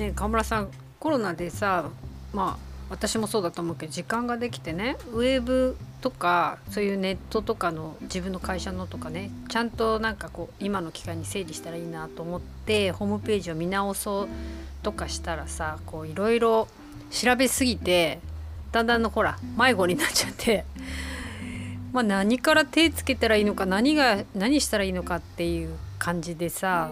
ね河村さんコロナでさまあ私もそうだと思うけど時間ができてねウェブとかそういうネットとかの自分の会社のとかねちゃんとなんかこう今の機会に整理したらいいなと思ってホームページを見直そうとかしたらさこういろいろ調べすぎてだんだんのほら迷子になっちゃって まあ何から手つけたらいいのか何が何したらいいのかっていう感じでさ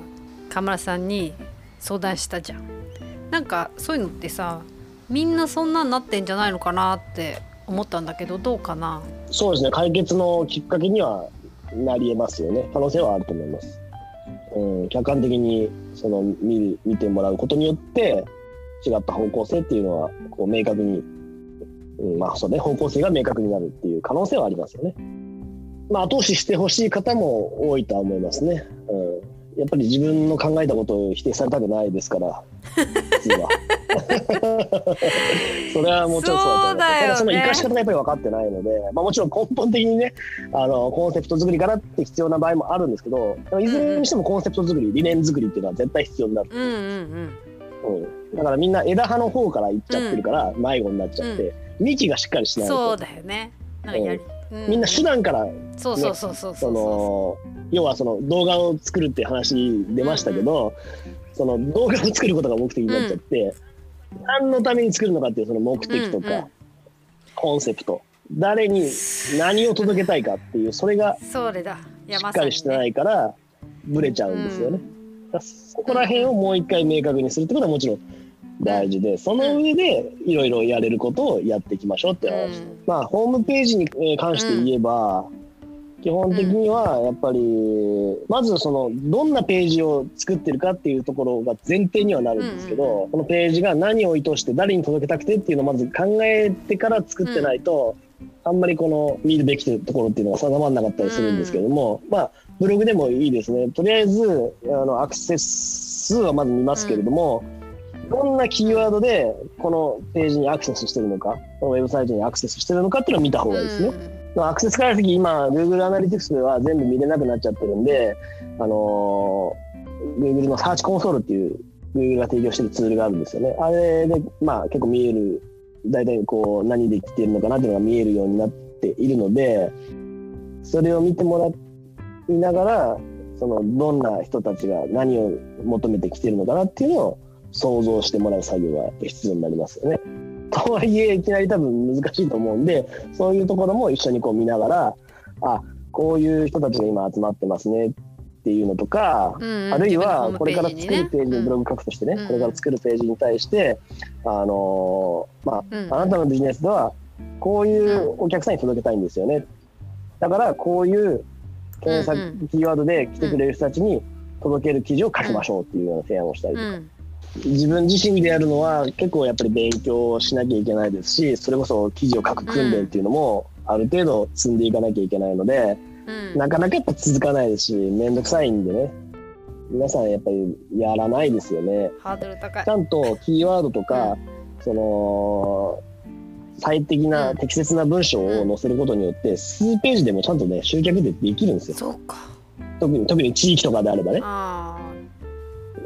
河村さんに相談したじゃん。なんかそういうのってさみんなそんなんなってんじゃないのかなって思ったんだけどどうかな？そうですね。解決のきっかけにはなりえますよね。可能性はあると思います。うん、客観的にその見見てもらうことによって違った方向性っていうのはこう明確に、うん、まあそうね。方向性が明確になるっていう可能性はありますよね。まあ後押ししてほしい方も多いとは思いますね。うん、やっぱり自分の考えたことを否定されたくないですから。それはもちろんそうだと思う。ただその生かし方がやっぱり分かってないので、まあ、もちろん根本的にねあのコンセプト作りからって必要な場合もあるんですけどいずれにしてもコンセプト作り理念作りっていうのは絶対必要になる、うんうんうん。うん、だからみんな枝葉の方から行っちゃってるから迷子になっちゃって、うん、幹がしっかりしないと。そうだよね。なんかやり、うん、みんな手段から、ね、そうそうそうそうその要はその動画を作るっていう話出ましたけど、うん。うん、その動画を作ることが目的になっちゃって、何のために作るのかっていうその目的とか、うんうん、コンセプト。誰に何を届けたいかっていうそれがしっかりしてないからブレちゃうんですよね。うん、そこら辺をもう一回明確にするってことはもちろん大事で、その上でいろいろやれることをやっていきましょうって話、うん、まあホームページに関して言えば、基本的にはやっぱり、まずそのどんなページを作ってるかっていうところが前提にはなるんですけど、このページが何を意図して誰に届けたくてっていうのをまず考えてから作ってないと、あんまりこの見るべきところっていうのが定まらなかったりするんですけども、まあブログでもいいですね。とりあえずあのアクセス数はまず見ますけれども、どんなキーワードでこのページにアクセスしてるのかこのウェブサイトにアクセスしてるのかっていうのを見た方がいいですね。アクセス解析今 Google アナリティクスでは全部見れなくなっちゃってるんで、あのー、Google のサーチコンソールっていう Google が提供してるツールがあるんですよね。あれで、まあ結構見える、大体こう何できてるのかなっていうのが見えるようになっているので、それを見てもらいながら、そのどんな人たちが何を求めてきてるのかなっていうのを想像してもらう作業が必要になりますよね。とはいえいきなり多分難しいと思うんでそういうところも一緒にこう見ながらあこういう人たちが今集まってますねっていうのとか、うんうん、あるいはこれから作るページにブログ書くとしてね、うん、これから作るページに対してあのー、まあ、うん、あなたのビジネスではこういうお客さんに届けたいんですよね。だからこういう検索キーワードで来てくれる人たちに届ける記事を書きましょうっていうような提案をしたりとか。自分自身でやるのは結構やっぱり勉強しなきゃいけないですしそれこそ記事を書く訓練っていうのもある程度積んでいかなきゃいけないので、うん、なかなかやっぱ続かないですし面倒くさいんでね。皆さんやっぱりやらないですよね。ハードル高い。ちゃんとキーワードとか、うん、その最適な、適切な文章を載せることによって数ページでもちゃんとね集客でできるんですよ。特に特に地域とかであればね。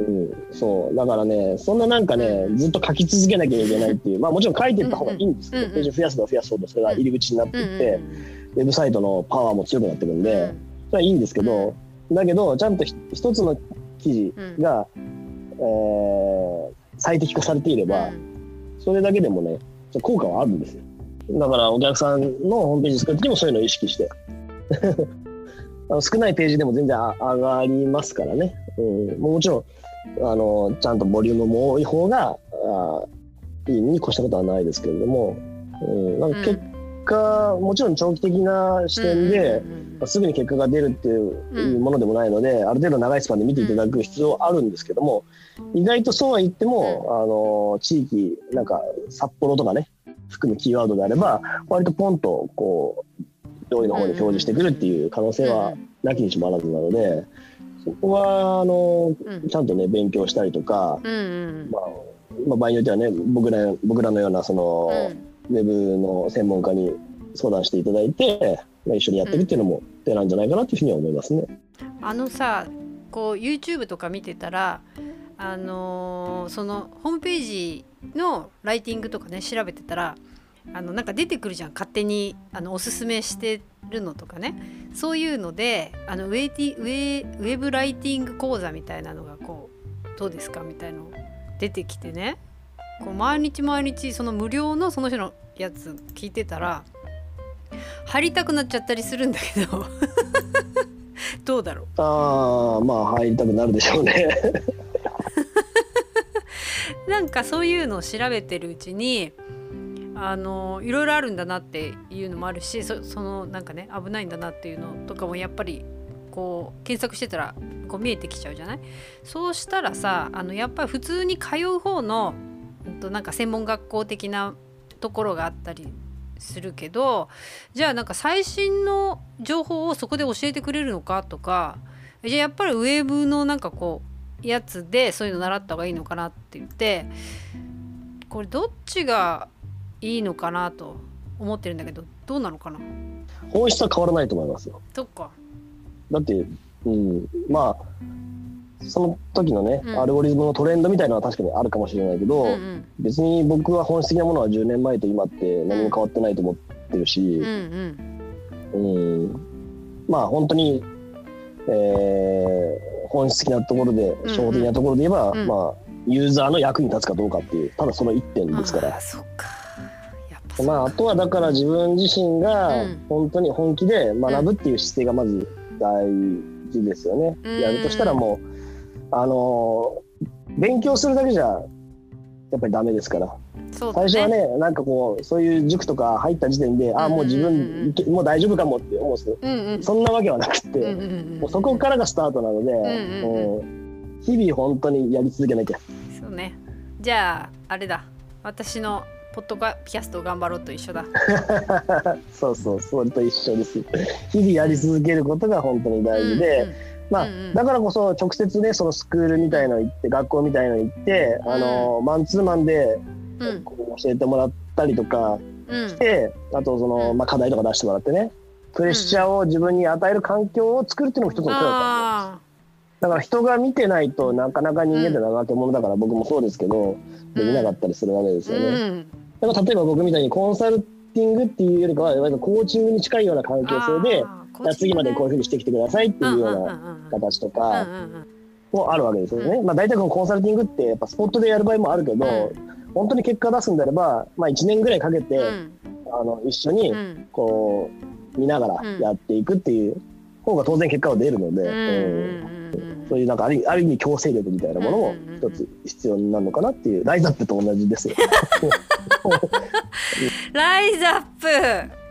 うん、そう。だからねそんななんかねずっと書き続けなきゃいけないっていう。まあもちろん書いていった方がいいんですけど、ページ増やすと増やすほどそれが入り口になっていって、ウェブサイトのパワーも強くなってくるんで、それはいいんですけど、だけどちゃんと一つの記事が、えー、最適化されていれば、それだけでもね効果はあるんですよ。だからお客さんのホームページ作る時もそういうのを意識して。少ないページでも全然上がりますからね、うん、もちろんあのちゃんとボリュームも多い方があいいに越したことはないですけれども、うん、なんか結果、うん、もちろん長期的な視点で、まあ、すぐに結果が出るっていうものでもないので、ある程度長いスパンで見ていただく必要あるんですけども意外とそうは言っても、あの地域なんか札幌とかね含むキーワードであれば割とポンとこう上位の方に表示してくるっていう可能性はなきにしもあらずなので。そこはあの、うん、ちゃんとね勉強したりとか、うんうん、まあ、まあ、場合によってはね僕ら僕らのようなその、うん、ウェブの専門家に相談していただいて、まあ、一緒にやっていくっていうのも手なんじゃないかなというふうには思いますね。あのさこう YouTube とか見てたらあのー、そのホームページのライティングとかね調べてたらあのなんか出てくるじゃん。勝手にあのおすすめしてるのとかね。そういうのであのウェイティウェウェブライティング講座みたいなのがこうどうですかみたいの出てきてね。こう毎日毎日その無料のその人のやつ聞いてたら貼りたくなっちゃったりするんだけど。どうだろう？ああまあ入りたくなるでしょうね。なんかそういうのを調べてるうちにあのいろいろあるんだなっていうのもあるしそのなんかね危ないんだなっていうのとかもやっぱりこう検索してたらこう見えてきちゃうじゃない？そうしたらさあのやっぱり普通に通う方の、うんと、なんか専門学校的なところがあったりするけどじゃあなんか最新の情報をそこで教えてくれるのかとかじゃあやっぱりウェブのなんかこうやつでそういうの習った方がいいのかなって言ってこれどっちがいいのかなと思ってるんだけどどうなのかな？本質は変わらないと思いますよ。そっか。だって、うん、まあその時のね、うん、アルゴリズムのトレンドみたいなのは確かにあるかもしれないけど、うんうん、別に僕は本質的なものは10年前と今って何も変わってないと思ってるし、うんうん、うん、まあ本当に、えー、本質的なところで初歩的なところで言えば、うん。うん、まあユーザーの役に立つかどうかっていうただその一点ですから。そっかまあ、あとはだから自分自身が本当に本気で学ぶっていう姿勢がまず大事ですよね。やるとしたらもうあの勉強するだけじゃやっぱりダメですから。ね、最初はねなんかこうそういう塾とか入った時点で、ああもう自分もう大丈夫かもって思うんですけど、うんうん、そんなわけはなくて、うんうんうん、もうそこからがスタートなので、うんうんうん、日々本当にやり続けなきゃ。そうね。じゃああれだ。私のポッドキャスト頑張ろうと一緒だ。そうそうそれと一緒です。日々やり続けることが本当に大事で、うんうん、まあ、うんうん、だからこそ直接ねそのスクールみたいの行って学校みたいの行って、うん、あのマンツーマンでこう教えてもらったりとかして、うん、あとその、まあ、課題とか出してもらってねプレッシャーを自分に与える環境を作るっていうのも一つの手だったんですだから人が見てないとなかなか人間って怠け者だから僕もそうですけど、できなかったりするわけですよね。だから例えば僕みたいにコンサルティングっていうよりかはコーチングに近いような関係性で、ね、次までこういうふうにしてきてくださいっていうような形とかもあるわけですよね。まあ、大体このコンサルティングってやっぱスポットでやる場合もあるけど、本当に結果出すんであれば、まあ、1年ぐらいかけて、あの一緒にこう見ながらやっていくっていう方が当然結果は出るので、うん、そういうなんかあるある意味強制力みたいなものも一つ必要になるのかなっていうライズアップと同じですよ。ライズアップ